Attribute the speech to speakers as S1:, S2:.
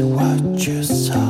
S1: what you saw.